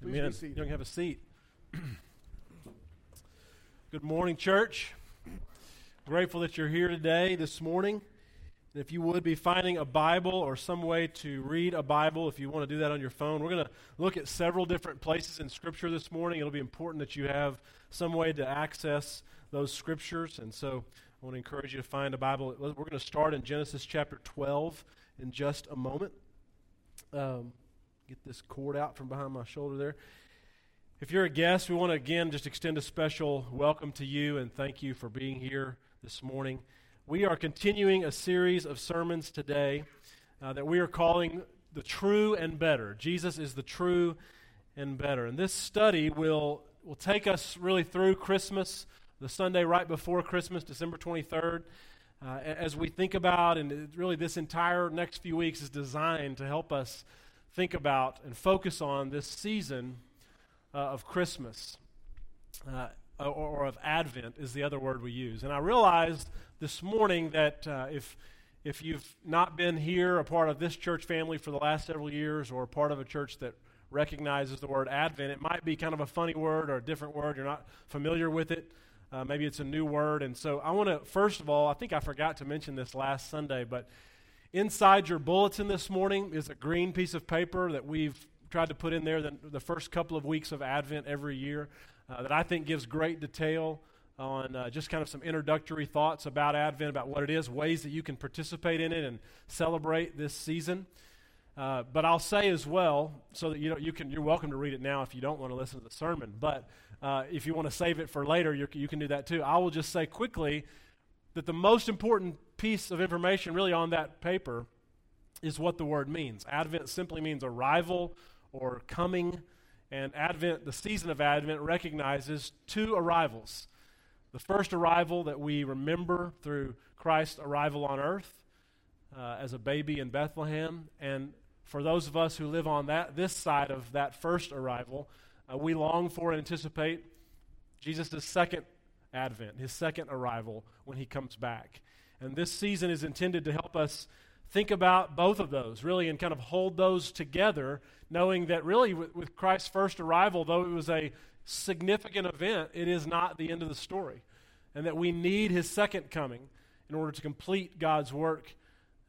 Please Amen. You can have a seat. Good morning, church. Grateful that you're here today, this morning. And if you would be finding a Bible or some way to read a Bible, if you want to do that on your phone, we're going to look at several different places in Scripture this morning. It'll be important that you have some way to access those Scriptures. And so I want to encourage you to find a Bible. We're going to start in Genesis chapter 12 in just a moment. Um, get this cord out from behind my shoulder there. If you're a guest, we want to again just extend a special welcome to you and thank you for being here this morning. We are continuing a series of sermons today uh, that we are calling The True and Better. Jesus is the true and better. And this study will, will take us really through Christmas, the Sunday right before Christmas, December 23rd. Uh, as we think about, and really this entire next few weeks is designed to help us think about and focus on this season uh, of Christmas. Uh, or, or, of Advent is the other word we use. And I realized this morning that uh, if, if you've not been here, a part of this church family for the last several years, or part of a church that recognizes the word Advent, it might be kind of a funny word or a different word. You're not familiar with it. Uh, maybe it's a new word. And so I want to, first of all, I think I forgot to mention this last Sunday, but inside your bulletin this morning is a green piece of paper that we've tried to put in there the, the first couple of weeks of Advent every year uh, that I think gives great detail on uh, just kind of some introductory thoughts about Advent, about what it is, ways that you can participate in it and celebrate this season. Uh, but I'll say as well, so that you know, you can, you're welcome to read it now if you don't want to listen to the sermon. But uh, if you want to save it for later, you can do that too. I will just say quickly that the most important piece of information, really, on that paper is what the word means. Advent simply means arrival or coming. And Advent, the season of Advent, recognizes two arrivals. The first arrival that we remember through Christ's arrival on earth uh, as a baby in Bethlehem. And for those of us who live on that, this side of that first arrival, uh, we long for and anticipate Jesus' second advent, his second arrival when he comes back. And this season is intended to help us think about both of those, really, and kind of hold those together, knowing that really with, with, Christ's first arrival, though it was a significant event, it is not the end of the story. And that we need his second coming in order to complete God's work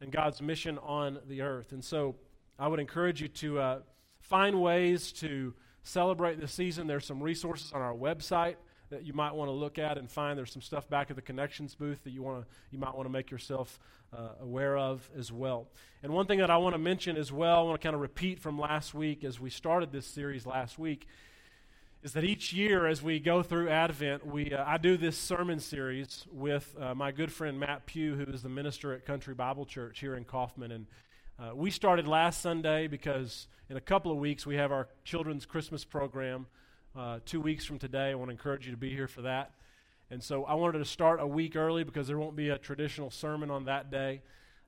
and God's mission on the earth. And so I would encourage you to uh, find ways to celebrate this season. There's some resources on our website that you might want to look at and find. There's some stuff back at the connections booth that you want to you might want to make yourself uh, aware of as well. And one thing that I want to mention as well, I want to kind of repeat from last week as we started this series last week, is that each year as we go through Advent, we uh, I do this sermon series with uh, my good friend Matt Pugh, who is the minister at Country Bible Church here in Kaufman, and uh, we started last Sunday because in a couple of weeks we have our children's Christmas program. Uh, two weeks from today, I want to encourage you to be here for that. And so I wanted to start a week early because there won't be a traditional sermon on that day.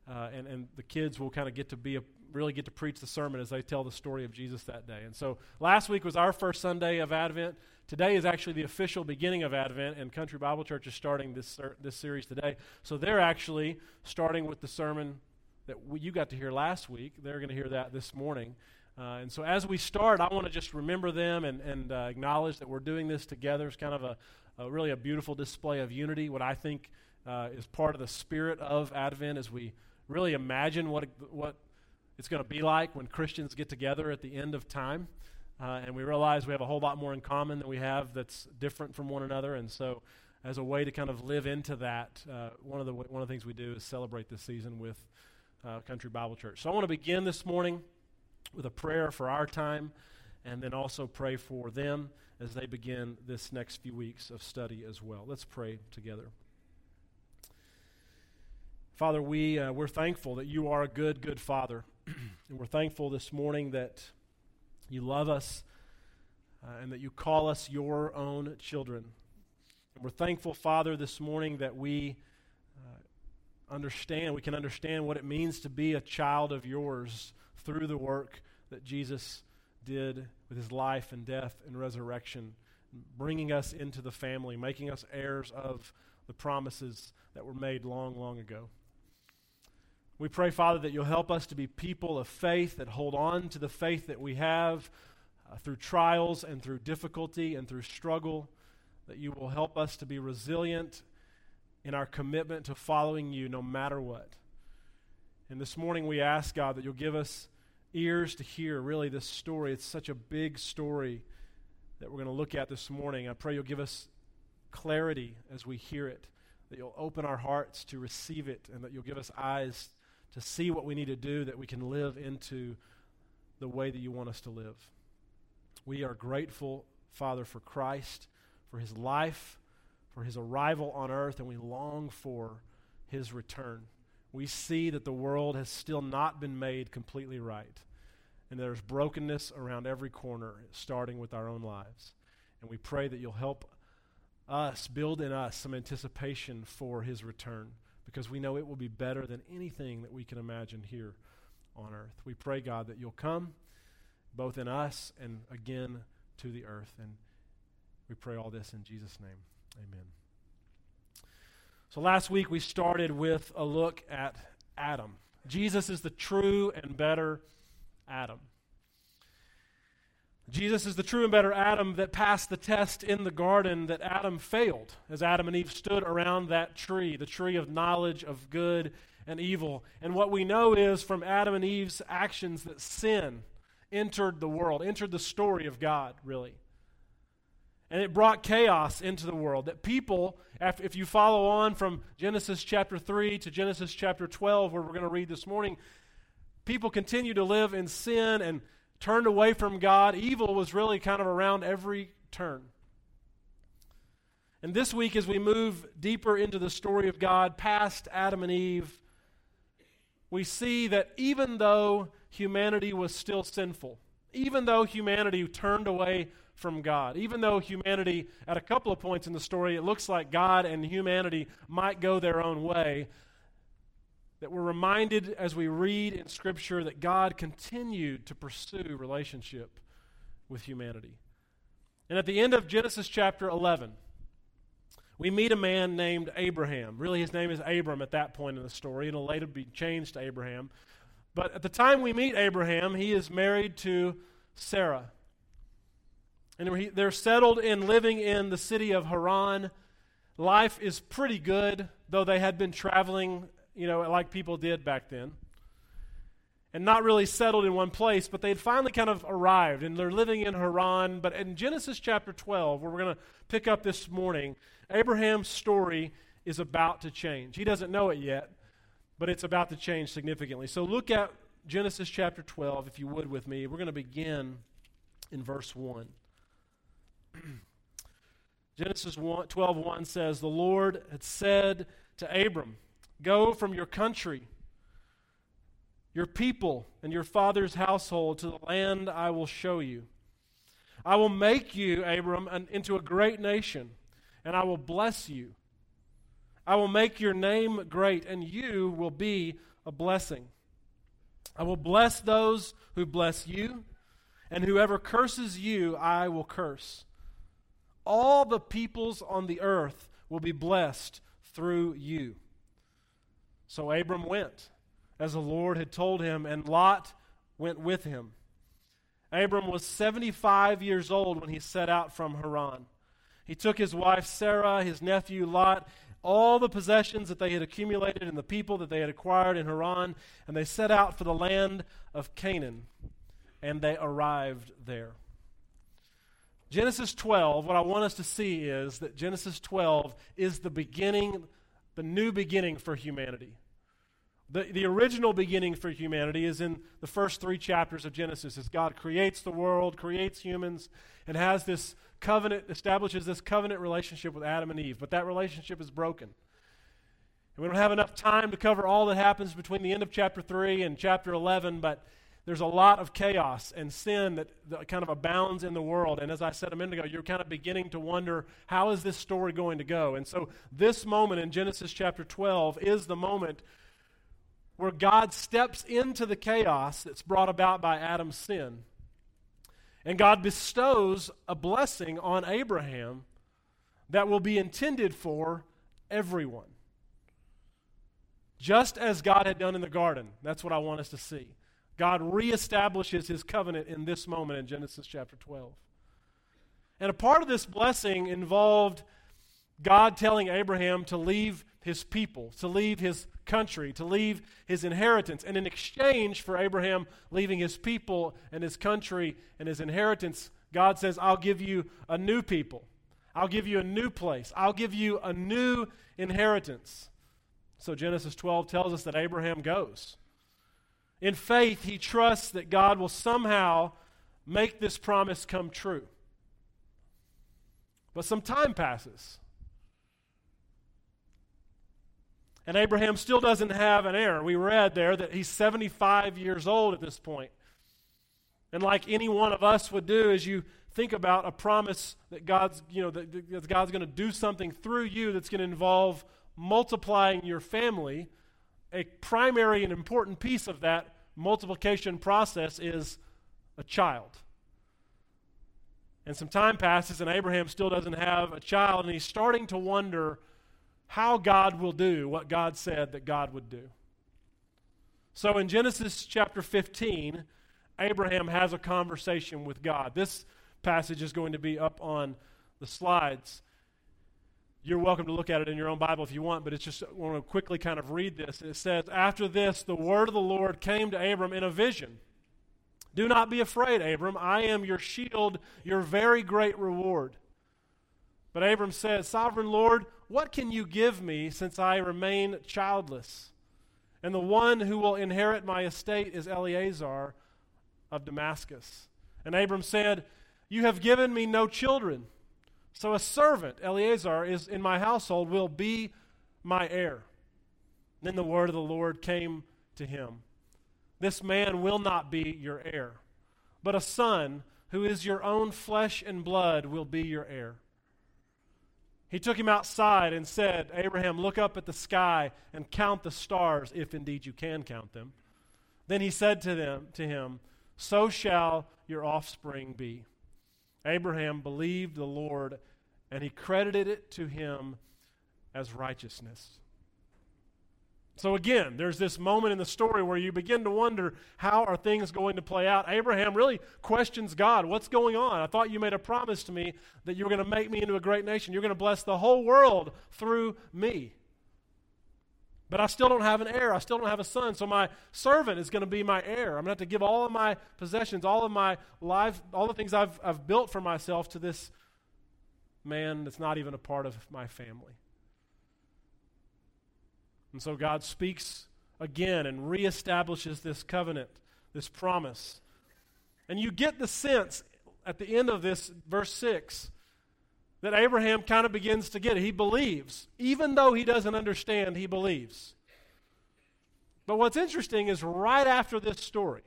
Uh, and, and the kids will kind of get to be a, really get to preach the sermon as they tell the story of Jesus that day. And so last week was our first Sunday of Advent. Today is actually the official beginning of Advent, and Country Bible Church is starting this, this series today. So they're actually starting with the sermon that we, you got to hear last week. They're going to hear that this morning. Uh, and so as we start, I want to just remember them and, and uh, acknowledge that we're doing this together. It's kind of a, a really a beautiful display of unity, what I think uh, is part of the spirit of Advent as we really imagine what, what it's going to be like when Christians get together at the end of time. Uh, and we realize we have a whole lot more in common than we have that's different from one another. And so, as a way to kind of live into that, uh, one, of the, one of the things we do is celebrate this season with uh, Country Bible Church. So, I want to begin this morning with a prayer for our time and then also pray for them as they begin this next few weeks of study as well. Let's pray together. Father, we, uh, we're thankful that you are a good, good Father. and we're thankful this morning that you love us uh, and that you call us your own children. And we're thankful, Father, this morning that we uh, understand, we can understand what it means to be a child of yours through the work that Jesus did with his life and death and resurrection, bringing us into the family, making us heirs of the promises that were made long, long ago. We pray, Father, that you'll help us to be people of faith that hold on to the faith that we have, uh, through trials and through difficulty and through struggle, that you will help us to be resilient in our commitment to following you no matter what. And this morning we ask, God, that you'll give us ears to hear really this story. It's such a big story that we're going to look at this morning. I pray you'll give us clarity as we hear it, that you'll open our hearts to receive it, and that you'll give us eyes to see what we need to do that we can live into the way that you want us to live. We are grateful, Father, for Christ, for his life, for his arrival on earth, and we long for his return. We see that the world has still not been made completely right. And there's brokenness around every corner, starting with our own lives. And we pray that you'll help us, build in us some anticipation for his return, because we know it will be better than anything that we can imagine here on earth. We pray, God, that you'll come both in us and again to the earth. And we pray all this in Jesus' name. Amen. So last week we started with a look at Adam. Jesus is the true and better Adam. Jesus is the true and better Adam that passed the test in the garden that Adam failed as Adam and Eve stood around that tree, the tree of knowledge of good and evil. And what we know is from Adam and Eve's actions that sin entered the world, entered the story of God, really. And it brought chaos into the world. That people, if you follow on from Genesis chapter 3 to Genesis chapter 12, where we're going to read this morning, people continue to live in sin and turned away from God. Evil was really kind of around every turn. And this week, as we move deeper into the story of God, past Adam and Eve, we see that even though humanity was still sinful, even though humanity turned away from God, even though humanity, at a couple of points in the story, it looks like God and humanity might go their own way, that we're reminded as we read in Scripture that God continued to pursue relationship with humanity. And at the end of Genesis chapter 11, we meet a man named Abraham. Really, his name is Abram at that point in the story. It'll later be changed to Abraham. But at the time we meet Abraham, he is married to Sarah. And they're settled in living in the city of Haran. Life is pretty good, though they had been traveling, you know, like people did back then. And not really settled in one place, but they had finally kind of arrived and they're living in Haran. But in Genesis chapter 12, where we're going to pick up this morning, Abraham's story is about to change. He doesn't know it yet, but it's about to change significantly. So look at Genesis chapter 12, if you would, with me. We're going to begin in verse 1. Genesis 1, 12 1 says, The Lord had said to Abram, Go from your country, your people, and your father's household to the land I will show you. I will make you, Abram, an, into a great nation, and I will bless you. I will make your name great, and you will be a blessing. I will bless those who bless you, and whoever curses you, I will curse. All the peoples on the earth will be blessed through you. So Abram went, as the Lord had told him, and Lot went with him. Abram was 75 years old when he set out from Haran. He took his wife Sarah, his nephew Lot, all the possessions that they had accumulated and the people that they had acquired in Haran, and they set out for the land of Canaan, and they arrived there. Genesis 12, what I want us to see is that Genesis 12 is the beginning, the new beginning for humanity. The, the original beginning for humanity is in the first three chapters of Genesis as God creates the world, creates humans, and has this covenant, establishes this covenant relationship with Adam and Eve, but that relationship is broken. And we don't have enough time to cover all that happens between the end of chapter 3 and chapter 11, but there's a lot of chaos and sin that, that, kind of abounds in the world. And as I said a minute ago, you're kind of beginning to wonder how is this story going to go? And so this moment in Genesis chapter 12 is the moment where God steps into the chaos that's brought about by Adam's sin and God bestows a blessing on Abraham that will be intended for everyone. Just as God had done in the garden. That's what I want us to see. God reestablishes his covenant in this moment in Genesis chapter 12. And a part of this blessing involved God telling Abraham to leave his people, to leave his country, to leave his inheritance. And in exchange for Abraham leaving his people and his country and his inheritance, God says, I'll give you a new people. I'll give you a new place. I'll give you a new inheritance. So Genesis 12 tells us that Abraham goes. In faith, he trusts that God will somehow make this promise come true. But some time passes. And Abraham still doesn't have an heir. We read there that he's 75 years old at this point. And like any one of us would do, as you think about a promise that God's, you know, that, that God's going to do something through you that's going to involve multiplying your family, a primary and important piece of that multiplication process is a child. And some time passes, and Abraham still doesn't have a child, and he's starting to wonder how God will do what God said that God would do. So in Genesis chapter 15, Abraham has a conversation with God. This passage is going to be up on the slides. You're welcome to look at it in your own Bible if you want, but it's just I want to quickly kind of read this. It says, After this, the word of the Lord came to Abram in a vision. Do not be afraid, Abram. I am your shield, your very great reward. But Abram said, Sovereign Lord, what can you give me since I remain childless? And the one who will inherit my estate is Eliezer of Damascus. And Abram said, You have given me no children. So a servant, Eliezer, is in my household, will be my heir. Then the word of the Lord came to him This man will not be your heir, but a son who is your own flesh and blood will be your heir. He took him outside and said, Abraham, look up at the sky and count the stars, if indeed you can count them. Then he said to them to him, So shall your offspring be. Abraham believed the Lord, and he credited it to him as righteousness. So again, there's this moment in the story where you begin to wonder how are things going to play out. Abraham really questions God. What's going on? I thought you made a promise to me that you were going to make me into a great nation. You're going to bless the whole world through me. But I still don't have an heir. I still don't have a son. So my servant is going to be my heir. I'm going to have to give all of my possessions, all of my life, all the things I've, I've built for myself to this man that's not even a part of my family. And so God speaks again and reestablishes this covenant, this promise. And you get the sense at the end of this, verse 6, that Abraham kind of begins to get it. He believes. Even though he doesn't understand, he believes. But what's interesting is right after this story,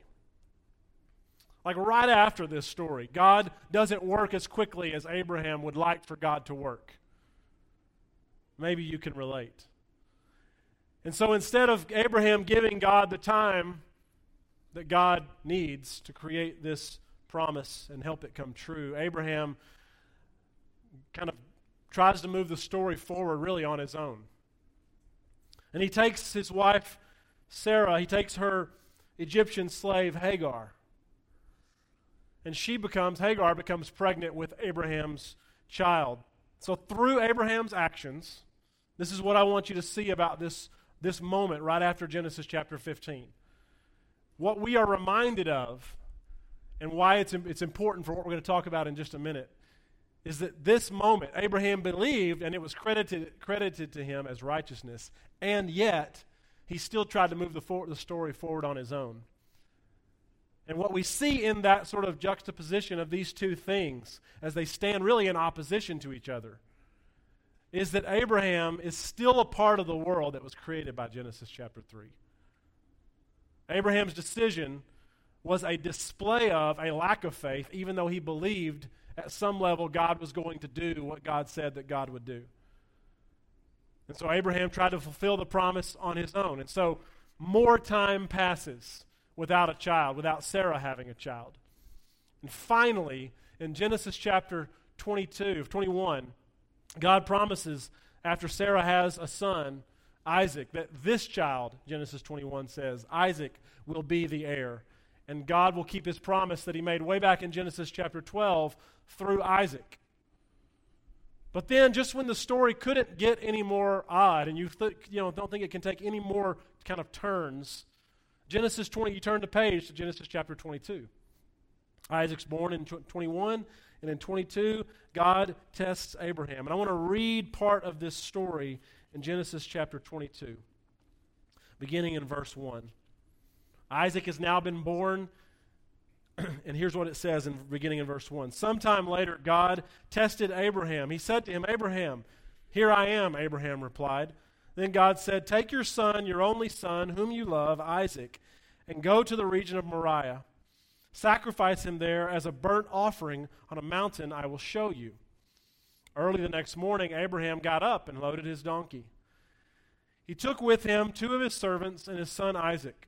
like right after this story, God doesn't work as quickly as Abraham would like for God to work. Maybe you can relate. And so instead of Abraham giving God the time that God needs to create this promise and help it come true, Abraham kind of tries to move the story forward really on his own. And he takes his wife, Sarah, he takes her Egyptian slave, Hagar. And she becomes, Hagar becomes pregnant with Abraham's child. So through Abraham's actions, this is what I want you to see about this this moment right after Genesis chapter 15. What we are reminded of, and why it's, it's important for what we're going to talk about in just a minute, is that this moment, Abraham believed, and it was credited, credited to him as righteousness, and yet he still tried to move the, for, the story forward on his own. And what we see in that sort of juxtaposition of these two things, as they stand really in opposition to each other, is that Abraham is still a part of the world that was created by Genesis chapter 3. Abraham's decision was a display of a lack of faith, even though he believed at some level God was going to do what God said that God would do. And so Abraham tried to fulfill the promise on his own. And so more time passes without a child, without Sarah having a child. And finally, in Genesis chapter 22, 21, God promises after Sarah has a son, Isaac, that this child, Genesis 21 says, Isaac will be the heir. And God will keep his promise that he made way back in Genesis chapter 12 through Isaac. But then, just when the story couldn't get any more odd, and you, th- you know, don't think it can take any more kind of turns, Genesis 20, you turn the page to Genesis chapter 22. Isaac's born in 21, and in 22, God tests Abraham. And I want to read part of this story in Genesis chapter 22, beginning in verse 1. Isaac has now been born, and here's what it says in beginning in verse 1. Sometime later, God tested Abraham. He said to him, Abraham, here I am, Abraham replied. Then God said, Take your son, your only son, whom you love, Isaac, and go to the region of Moriah. Sacrifice him there as a burnt offering on a mountain I will show you. Early the next morning, Abraham got up and loaded his donkey. He took with him two of his servants and his son Isaac.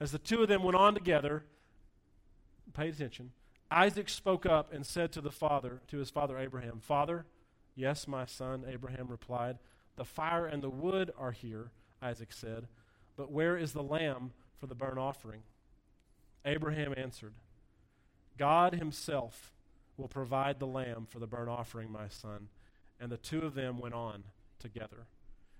As the two of them went on together, pay attention. Isaac spoke up and said to the father, to his father Abraham, Father, yes, my son, Abraham replied. The fire and the wood are here, Isaac said, but where is the lamb for the burnt offering? Abraham answered, God himself will provide the lamb for the burnt offering, my son. And the two of them went on together.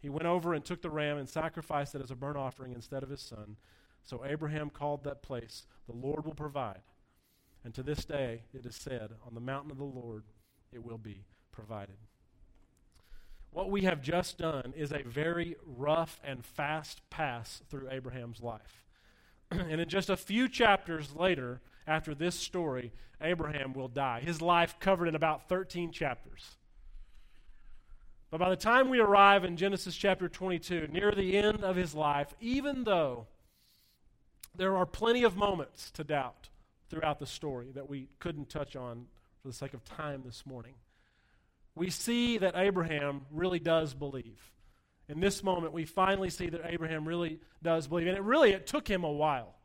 He went over and took the ram and sacrificed it as a burnt offering instead of his son. So Abraham called that place, The Lord will provide. And to this day it is said, On the mountain of the Lord it will be provided. What we have just done is a very rough and fast pass through Abraham's life. and in just a few chapters later, after this story, Abraham will die. His life covered in about 13 chapters. But by the time we arrive in Genesis chapter 22, near the end of his life, even though there are plenty of moments to doubt throughout the story that we couldn't touch on for the sake of time this morning, we see that Abraham really does believe. In this moment, we finally see that Abraham really does believe. And it really, it took him a while.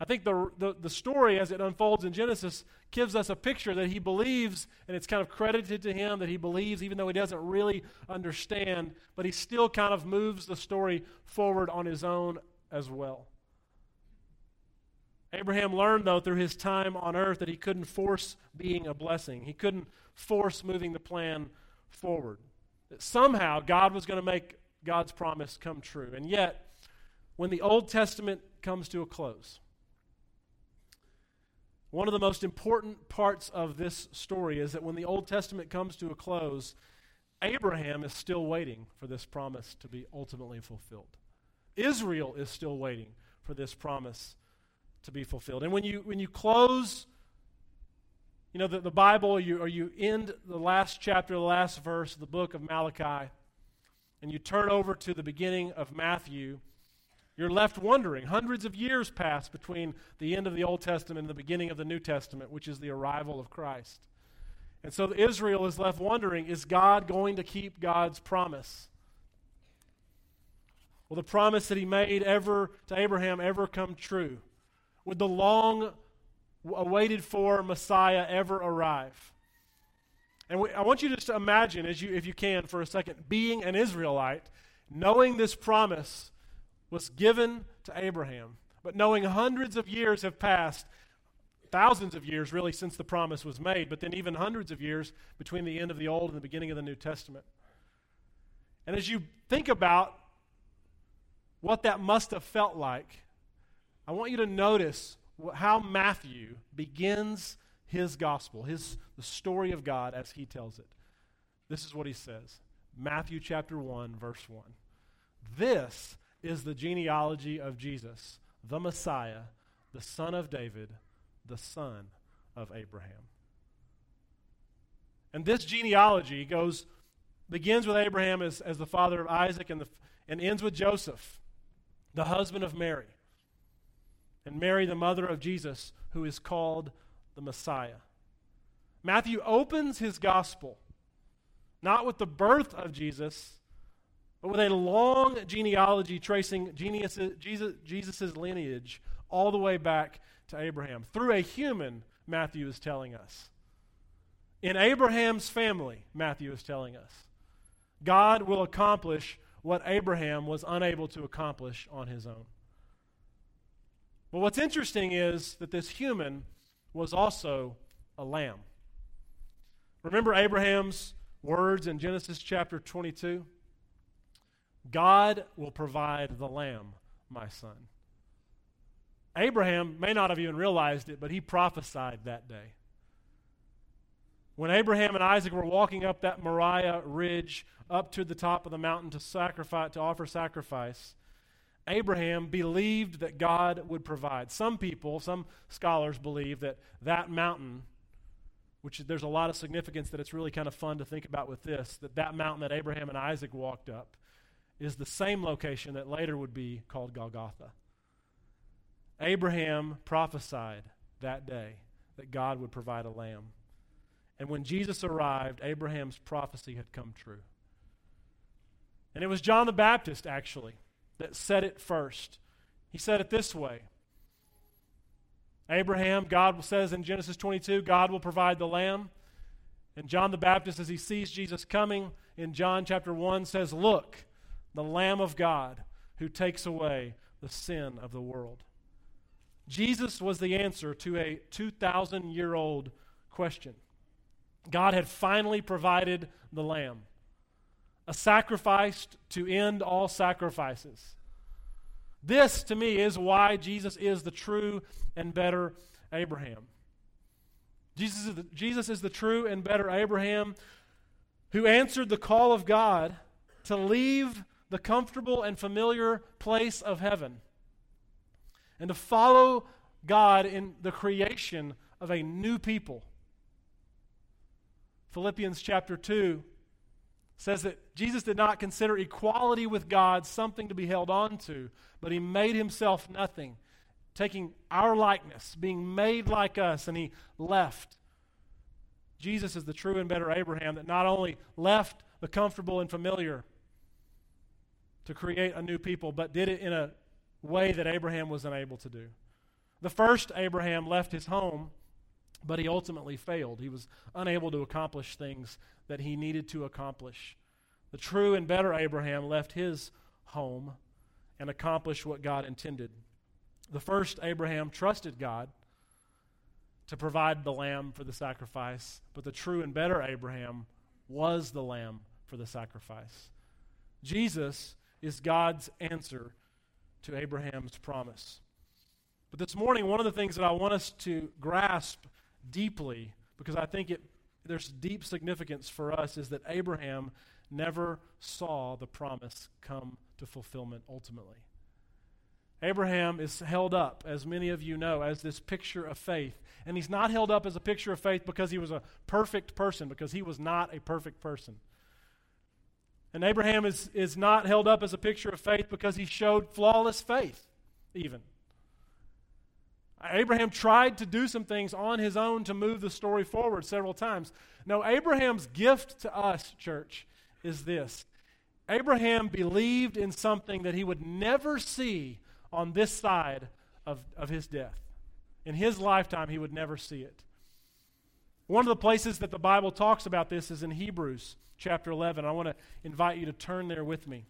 I think the, the, the, story as it unfolds in Genesis gives us a picture that he believes, and it's kind of credited to him that he believes, even though he doesn't really understand, but he still kind of moves the story forward on his own as well. Abraham learned, though, through his time on earth that he couldn't force being a blessing. He couldn't force moving the plan forward. That somehow God was going to make God's promise come true. And yet, when the Old Testament comes to a close, one of the most important parts of this story is that when the Old Testament comes to a close, Abraham is still waiting for this promise to be ultimately fulfilled. Israel is still waiting for this promise to be fulfilled. And when you when you close you know the, the Bible you or you end the last chapter, the last verse of the book of Malachi, and you turn over to the beginning of Matthew, you're left wondering. Hundreds of years pass between the end of the Old Testament and the beginning of the New Testament, which is the arrival of Christ. And so Israel is left wondering is God going to keep God's promise? Will the promise that he made ever to Abraham ever come true? Would the long awaited for Messiah ever arrive? And we, I want you just to imagine, as you, if you can, for a second, being an Israelite, knowing this promise was given to Abraham, but knowing hundreds of years have passed, thousands of years really since the promise was made, but then even hundreds of years between the end of the Old and the beginning of the New Testament. And as you think about what that must have felt like, I want you to notice how Matthew begins his gospel, his the story of God as he tells it. This is what he says. Matthew chapter 1 verse 1. This is the genealogy of Jesus, the Messiah, the son of David, the son of Abraham. And this genealogy goes begins with Abraham as, as the father of Isaac and, the, and ends with Joseph, the husband of Mary. And Mary, the mother of Jesus, who is called the Messiah. Matthew opens his gospel not with the birth of Jesus, but with a long genealogy tracing Jesus' Jesus' lineage all the way back to Abraham. Through a human, Matthew is telling us. In Abraham's family, Matthew is telling us, God will accomplish what Abraham was unable to accomplish on his own. But what's interesting is that this human was also a lamb. Remember Abraham's words in Genesis chapter 22? God will provide the lamb, my son. Abraham may not have even realized it, but he prophesied that day. When Abraham and Isaac were walking up that Moriah ridge up to the top of the mountain to sacrifice to offer sacrifice, Abraham believed that God would provide. Some people, some scholars believe that that mountain which there's a lot of significance that it's really kind of fun to think about with this that that mountain that Abraham and Isaac walked up is the same location that later would be called Golgotha. Abraham prophesied that day that God would provide a lamb. And when Jesus arrived, Abraham's prophecy had come true. And it was John the Baptist, actually, that said it first. He said it this way Abraham, God says in Genesis 22, God will provide the lamb. And John the Baptist, as he sees Jesus coming in John chapter 1, says, Look, the Lamb of God who takes away the sin of the world. Jesus was the answer to a 2,000 year old question. God had finally provided the Lamb, a sacrifice to end all sacrifices. This, to me, is why Jesus is the true and better Abraham. Jesus is, the, Jesus is the true and better Abraham who answered the call of God to leave the comfortable and familiar place of heaven and to follow God in the creation of a new people. Philippians chapter 2 says that Jesus did not consider equality with God something to be held on to, but he made himself nothing, taking our likeness, being made like us, and he left. Jesus is the true and better Abraham that not only left the comfortable and familiar to create a new people, but did it in a way that Abraham was unable to do. The first Abraham left his home but he ultimately failed. He was unable to accomplish things that he needed to accomplish. The true and better Abraham left his home and accomplished what God intended. The first Abraham trusted God to provide the lamb for the sacrifice, but the true and better Abraham was the lamb for the sacrifice. Jesus is God's answer to Abraham's promise. But this morning, one of the things that I want us to grasp deeply because I think it, there's deep significance for us is that Abraham never saw the promise come to fulfillment ultimately. Abraham is held up, as many of you know, as this picture of faith. And he's not held up as a picture of faith because he was a perfect person, because he was not a perfect person. And Abraham is, is not held up as a picture of faith because he showed flawless faith, even. Abraham tried to do some things on his own to move the story forward several times. No, Abraham's gift to us, church, is this Abraham believed in something that he would never see on this side of, of his death. In his lifetime, he would never see it. One of the places that the Bible talks about this is in Hebrews chapter 11. I want to invite you to turn there with me.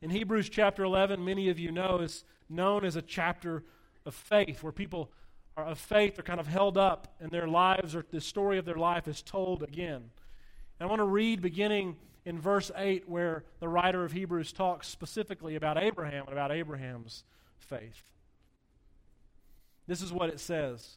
In Hebrews chapter 11, many of you know, is known as a chapter of faith, where people are of faith are kind of held up and their lives or the story of their life is told again. And I want to read beginning in verse 8 where the writer of Hebrews talks specifically about Abraham and about Abraham's faith. This is what it says.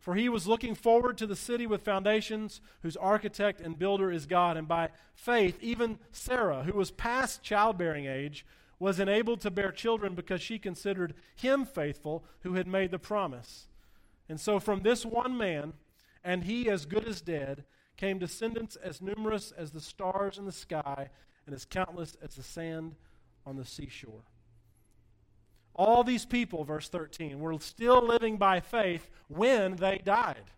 For he was looking forward to the city with foundations, whose architect and builder is God. And by faith, even Sarah, who was past childbearing age, was enabled to bear children because she considered him faithful who had made the promise. And so from this one man, and he as good as dead, came descendants as numerous as the stars in the sky and as countless as the sand on the seashore. All these people, verse 13, were still living by faith when they died.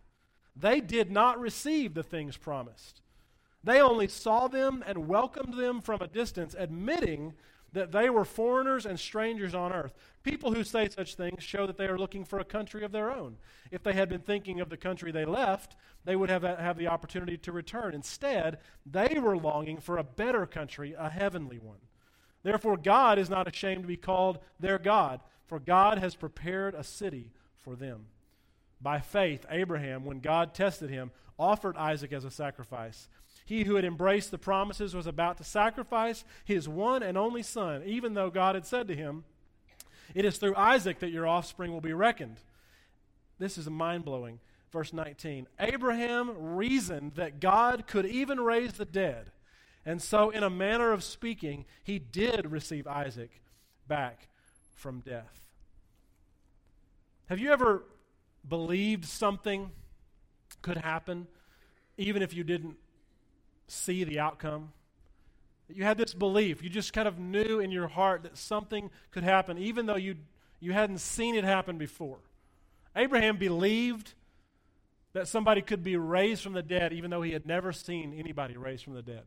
They did not receive the things promised. They only saw them and welcomed them from a distance, admitting that they were foreigners and strangers on earth. People who say such things show that they are looking for a country of their own. If they had been thinking of the country they left, they would have, have the opportunity to return. Instead, they were longing for a better country, a heavenly one. Therefore, God is not ashamed to be called their God, for God has prepared a city for them. By faith, Abraham, when God tested him, offered Isaac as a sacrifice. He who had embraced the promises was about to sacrifice his one and only son, even though God had said to him, It is through Isaac that your offspring will be reckoned. This is mind blowing. Verse 19 Abraham reasoned that God could even raise the dead. And so, in a manner of speaking, he did receive Isaac back from death. Have you ever believed something could happen even if you didn't see the outcome? You had this belief. You just kind of knew in your heart that something could happen even though you, you hadn't seen it happen before. Abraham believed that somebody could be raised from the dead even though he had never seen anybody raised from the dead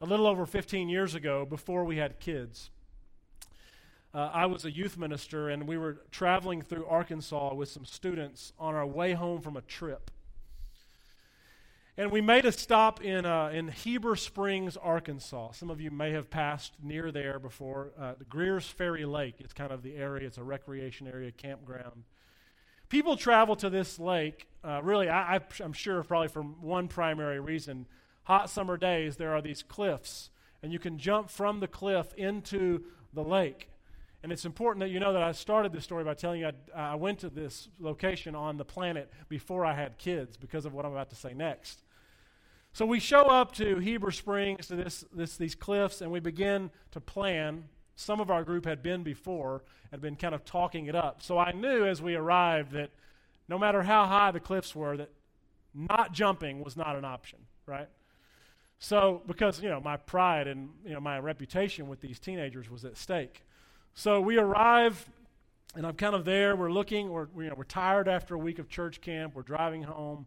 a little over 15 years ago, before we had kids, uh, I was a youth minister, and we were traveling through Arkansas with some students on our way home from a trip. And we made a stop in, uh, in Heber Springs, Arkansas. Some of you may have passed near there before. Uh, the Greers Ferry Lake is kind of the area, it's a recreation area, campground. People travel to this lake, uh, really, I, I'm sure, probably for one primary reason hot summer days, there are these cliffs, and you can jump from the cliff into the lake. And it's important that you know that I started this story by telling you I, I went to this location on the planet before I had kids because of what I'm about to say next. So we show up to Heber Springs, to this, this, these cliffs, and we begin to plan. Some of our group had been before, had been kind of talking it up. So I knew as we arrived that no matter how high the cliffs were, that not jumping was not an option, right? So, because, you know, my pride and, you know, my reputation with these teenagers was at stake. So we arrive, and I'm kind of there. We're looking, we're, you know, we're tired after a week of church camp. We're driving home.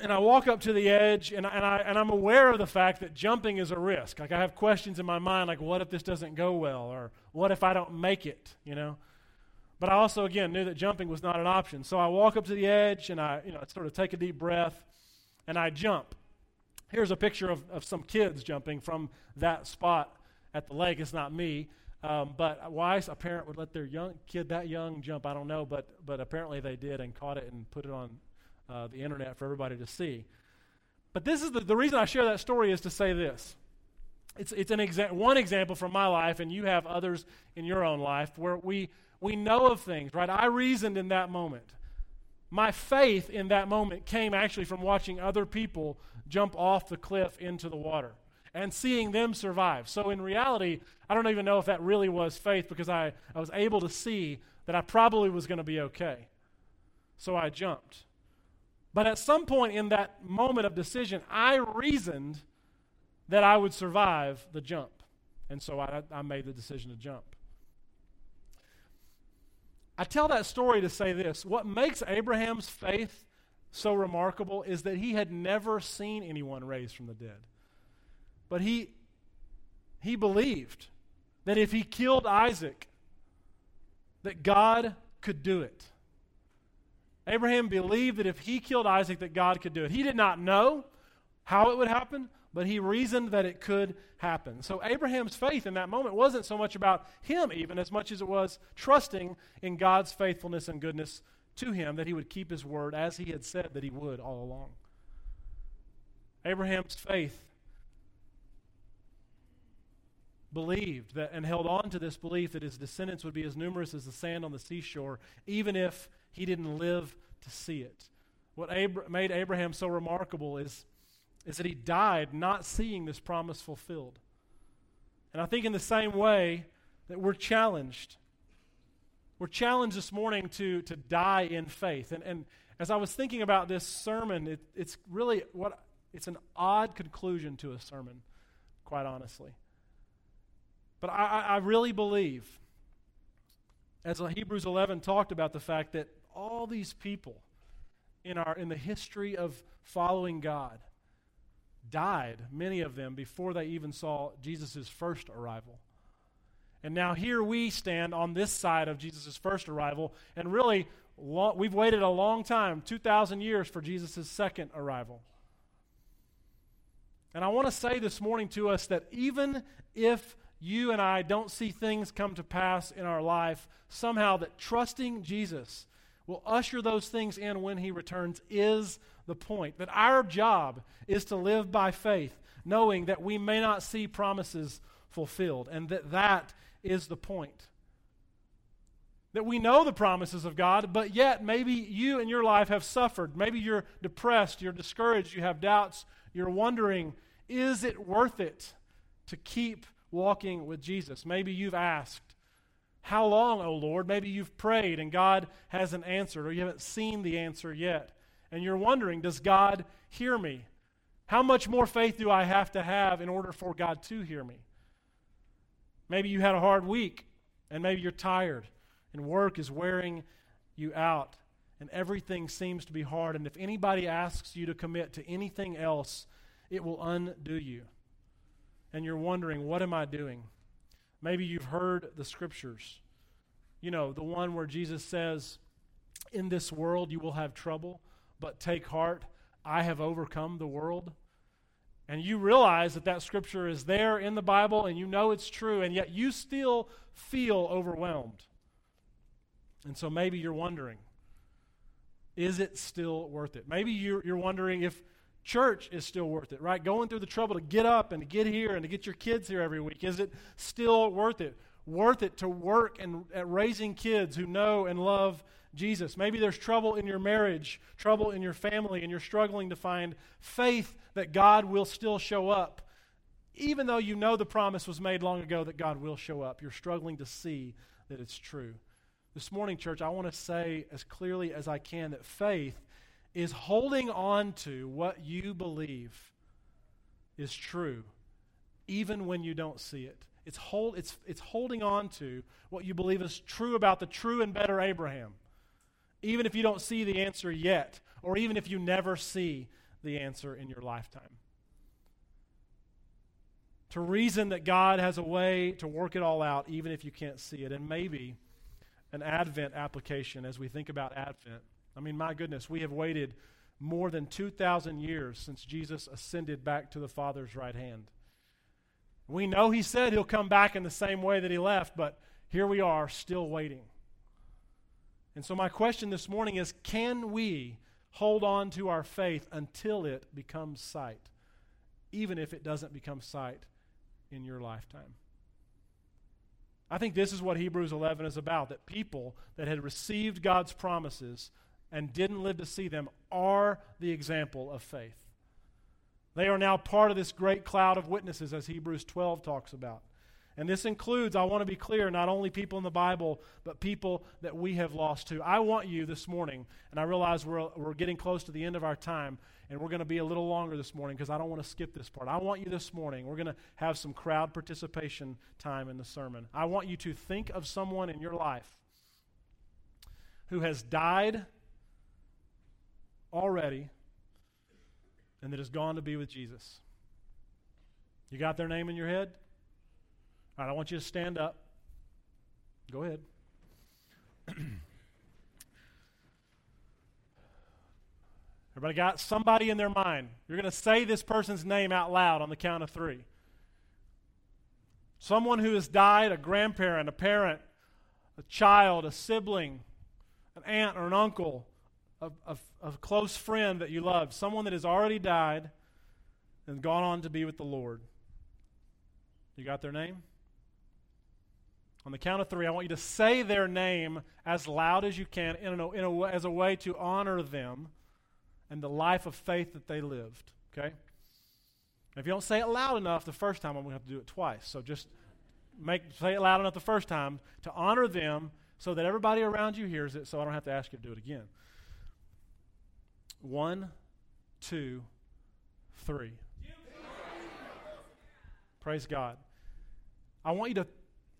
And I walk up to the edge, and, and, I, and I'm aware of the fact that jumping is a risk. Like, I have questions in my mind, like, what if this doesn't go well? Or what if I don't make it, you know? But I also, again, knew that jumping was not an option. So I walk up to the edge, and I, you know, sort of take a deep breath, and I jump. Here's a picture of, of some kids jumping from that spot at the lake. It's not me. Um, but why a parent would let their young kid that young jump, I don't know, but, but apparently they did and caught it and put it on uh, the internet for everybody to see. But this is the, the reason I share that story is to say this. It's, it's an exa- one example from my life, and you have others in your own life where we, we know of things, right? I reasoned in that moment. My faith in that moment came actually from watching other people jump off the cliff into the water and seeing them survive. So, in reality, I don't even know if that really was faith because I, I was able to see that I probably was going to be okay. So I jumped. But at some point in that moment of decision, I reasoned that I would survive the jump. And so I, I made the decision to jump. I tell that story to say this what makes Abraham's faith so remarkable is that he had never seen anyone raised from the dead. But he, he believed that if he killed Isaac, that God could do it. Abraham believed that if he killed Isaac, that God could do it. He did not know how it would happen, but he reasoned that it could happen. So Abraham's faith in that moment wasn't so much about him, even as much as it was trusting in God's faithfulness and goodness to him that he would keep his word as he had said that he would all along. Abraham's faith believed that and held on to this belief that his descendants would be as numerous as the sand on the seashore, even if he didn't live to see it. What made Abraham so remarkable is, is that he died not seeing this promise fulfilled. And I think in the same way that we're challenged. We're challenged this morning to, to die in faith. And, and as I was thinking about this sermon, it, it's really what it's an odd conclusion to a sermon, quite honestly. But I, I really believe, as Hebrews 11 talked about the fact that all these people in, our, in the history of following God died, many of them, before they even saw Jesus' first arrival. And now here we stand on this side of Jesus' first arrival, and really, long, we've waited a long time 2,000 years for Jesus' second arrival. And I want to say this morning to us that even if you and I don't see things come to pass in our life, somehow that trusting Jesus will usher those things in when he returns is the point. That our job is to live by faith, knowing that we may not see promises fulfilled, and that that is the point. That we know the promises of God, but yet maybe you in your life have suffered. Maybe you're depressed, you're discouraged, you have doubts, you're wondering, is it worth it to keep walking with Jesus. Maybe you've asked, How long, O Lord? Maybe you've prayed and God hasn't answered, or you haven't seen the answer yet. And you're wondering, Does God hear me? How much more faith do I have to have in order for God to hear me? Maybe you had a hard week, and maybe you're tired, and work is wearing you out, and everything seems to be hard. And if anybody asks you to commit to anything else, it will undo you and you're wondering, what am I doing? Maybe you've heard the scriptures. You know, the one where Jesus says, In this world you will have trouble, but take heart, I have overcome the world. And you realize that that scripture is there in the Bible and you know it's true, and yet you still feel overwhelmed. And so maybe you're wondering, is it still worth it? Maybe you're, you're wondering if church is still worth it, right? Going through the trouble to get up and to get here and to get your kids here every week, is it still worth it? Worth it to work and at raising kids who know and love Jesus. Maybe there's trouble in your marriage, trouble in your family, and you're struggling to find faith that God will still show up. Even though you know the promise was made long ago that God will show up, you're struggling to see that it's true. This morning, church, I want to say as clearly as I can that faith is holding on to what you believe is true, even when you don't see it. It's, hold, it's, it's holding on to what you believe is true about the true and better Abraham, even if you don't see the answer yet, or even if you never see the answer in your lifetime. To reason that God has a way to work it all out, even if you can't see it. And maybe an Advent application as we think about Advent I mean, my goodness, we have waited more than 2,000 years since Jesus ascended back to the Father's right hand. We know he said he'll come back in the same way that he left, but here we are still waiting. And so, my question this morning is can we hold on to our faith until it becomes sight, even if it doesn't become sight in your lifetime? I think this is what Hebrews 11 is about that people that had received God's promises and didn't live to see them are the example of faith. They are now part of this great cloud of witnesses, as Hebrews 12 talks about. And this includes, I want to be clear, not only people in the Bible, but people that we have lost too. I want you this morning, and I realize we're, we're getting close to the end of our time, and we're going to be a little longer this morning because I don't want to skip this part. I want you this morning, we're going to have some crowd participation time in the sermon. I want you to think of someone in your life who has died already and that has gone to be with Jesus. You got their name in your head? All right, I want you to stand up. Go ahead. Everybody got somebody in their mind. You're going to say this person's name out loud on the count of three. Someone who has died, a grandparent, a parent, a child, a sibling, an aunt or an uncle, a, a, a close friend that you love, someone that has already died and gone on to be with the Lord. You got their name? On the count of three, I want you to say their name as loud as you can in a, in a, as a way to honor them and the life of faith that they lived. Okay? If you don't say it loud enough the first time, I'm going to have to do it twice. So just make say it loud enough the first time to honor them so that everybody around you hears it so I don't have to ask you to do it again. One, two, three. Praise God. I want you to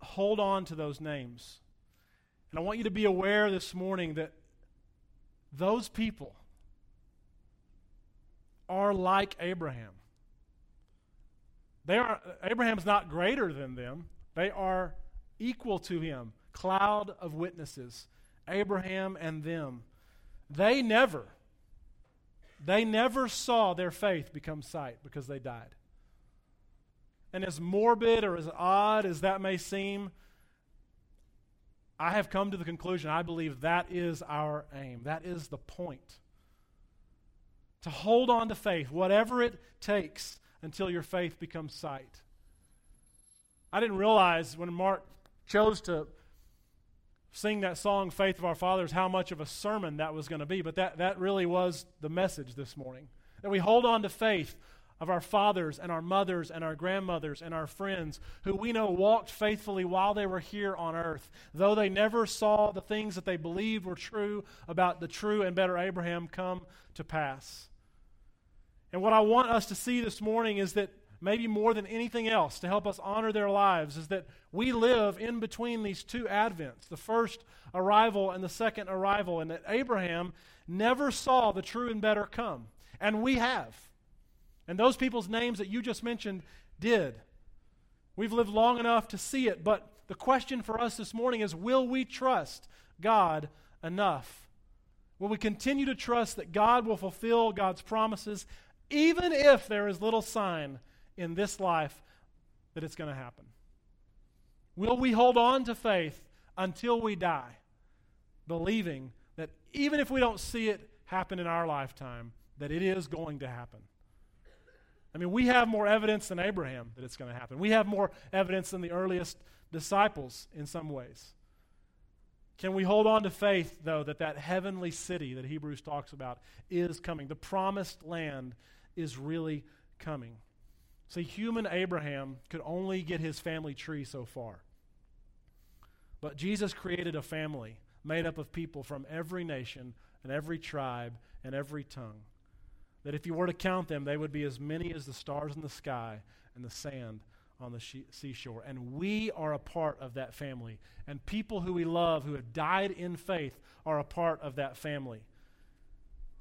hold on to those names. And I want you to be aware this morning that those people are like Abraham. They are Abraham's not greater than them. They are equal to him. Cloud of witnesses. Abraham and them. They never they never saw their faith become sight because they died. And as morbid or as odd as that may seem, I have come to the conclusion I believe that is our aim. That is the point to hold on to faith, whatever it takes, until your faith becomes sight. I didn't realize when Mark chose to sing that song, Faith of Our Fathers, how much of a sermon that was going to be, but that, that really was the message this morning. That we hold on to faith of our fathers and our mothers and our grandmothers and our friends who we know walked faithfully while they were here on earth, though they never saw the things that they believed were true about the true and better Abraham come to pass. And what I want us to see this morning is that maybe more than anything else to help us honor their lives is that we live in between these two advents the first arrival and the second arrival and that abraham never saw the true and better come and we have and those people's names that you just mentioned did we've lived long enough to see it but the question for us this morning is will we trust god enough will we continue to trust that god will fulfill god's promises even if there is little sign in this life that it's going to happen? Will we hold on to faith until we die, believing that even if we don't see it happen in our lifetime, that it is going to happen? I mean, we have more evidence than Abraham that it's going to happen. We have more evidence than the earliest disciples in some ways. Can we hold on to faith, though, that that heavenly city that Hebrews talks about is coming? The promised land is really coming. See, human Abraham could only get his family tree so far. But Jesus created a family made up of people from every nation and every tribe and every tongue. That if you were to count them, they would be as many as the stars in the sky and the sand on the she- seashore. And we are a part of that family. And people who we love, who have died in faith, are a part of that family.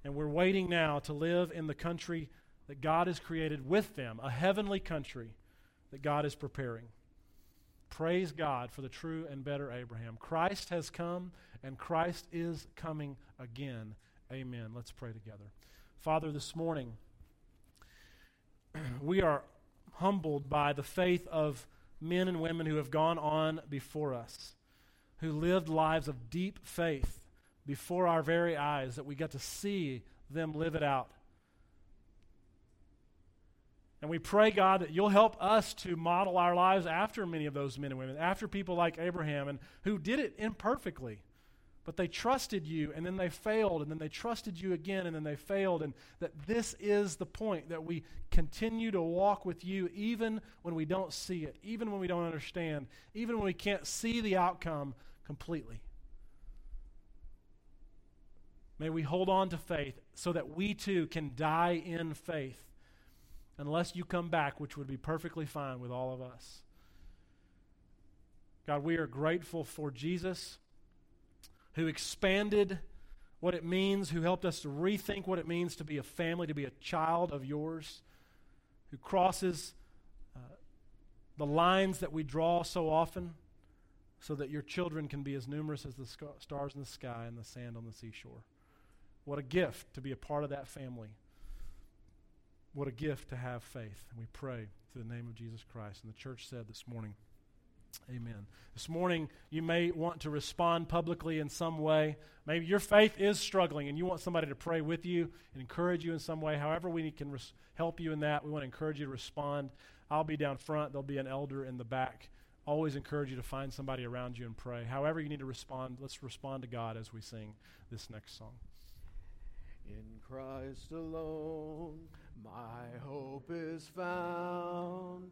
And we're waiting now to live in the country that God has created with them, a heavenly country that God is preparing. Praise God for the true and better Abraham. Christ has come and Christ is coming again. Amen. Let's pray together. Father, this morning, we are humbled by the faith of men and women who have gone on before us, who lived lives of deep faith before our very eyes, that we got to see them live it out. And we pray, God, that you'll help us to model our lives after many of those men and women, after people like Abraham, and who did it imperfectly. But they trusted you, and then they failed, and then they trusted you again, and then they failed. And that this is the point that we continue to walk with you even when we don't see it, even when we don't understand, even when we can't see the outcome completely. May we hold on to faith so that we too can die in faith unless you come back, which would be perfectly fine with all of us. God, we are grateful for Jesus who expanded what it means, who helped us to rethink what it means to be a family, to be a child of yours, who crosses uh, the lines that we draw so often so that your children can be as numerous as the sc- stars in the sky and the sand on the seashore. What a gift to be a part of that family. What a gift to have faith. And we pray through the name of Jesus Christ. And the church said this morning, Amen. This morning, you may want to respond publicly in some way. Maybe your faith is struggling and you want somebody to pray with you and encourage you in some way. However, we can res- help you in that. We want to encourage you to respond. I'll be down front, there'll be an elder in the back. Always encourage you to find somebody around you and pray. However, you need to respond, let's respond to God as we sing this next song. In Christ alone, my hope is found.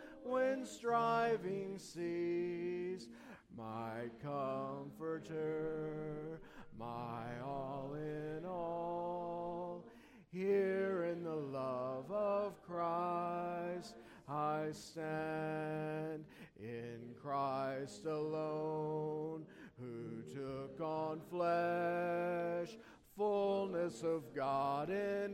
when striving cease. My comforter, my all in all. Here in the love of Christ I stand, in Christ alone, who took on flesh, fullness of God in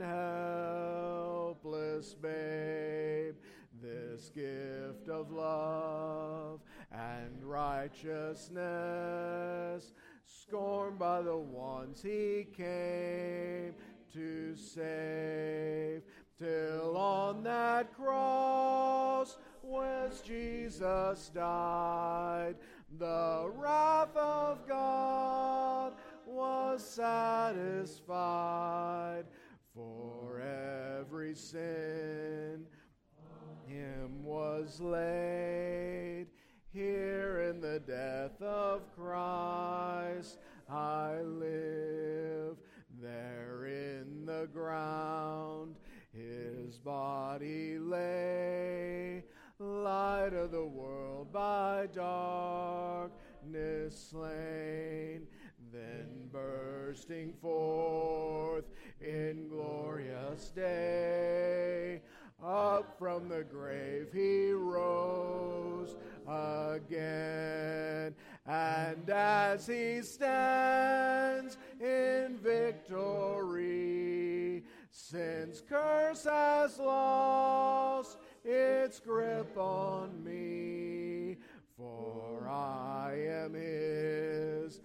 helpless babe this gift of love and righteousness, scorned by the ones he came to save, till on that cross was Jesus died, the wrath of God was satisfied for every sin him was laid. Here in the death of Christ I live. There in the ground his body lay. Light of the world by darkness slain. Then bursting forth in glorious day up from the grave he rose again. And as he stands in victory, sin's curse has lost its grip on me. For I am his,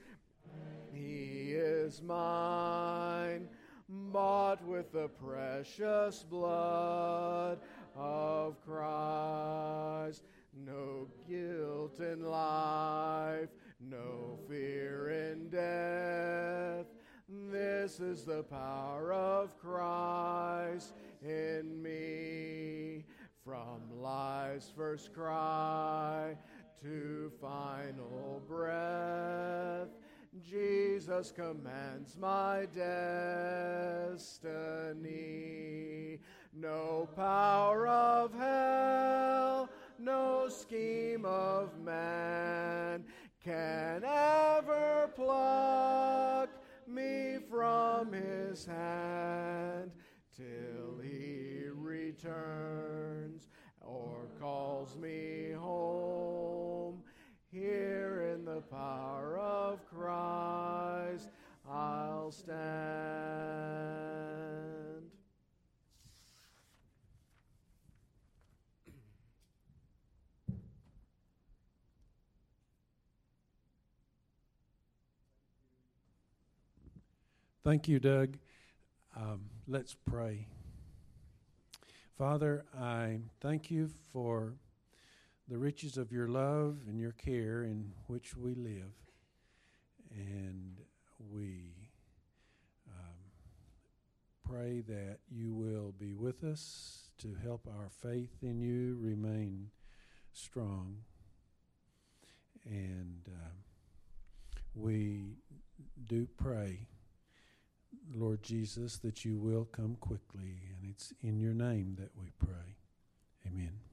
he is mine bought with the precious blood of Christ. No guilt in life, no fear in death. This is the power of Christ in me. From life's first cry to final breath Jesus commands my destiny. No power of hell, no scheme of man can ever pluck me from his hand till he returns or calls me home. Here in the power of Christ, I'll stand. Thank you, Doug. Um, let's pray. Father, I thank you for the riches of your love and your care in which we live. And we um, pray that you will be with us to help our faith in you remain strong. And uh, we do pray, Lord Jesus, that you will come quickly. And it's in your name that we pray. Amen.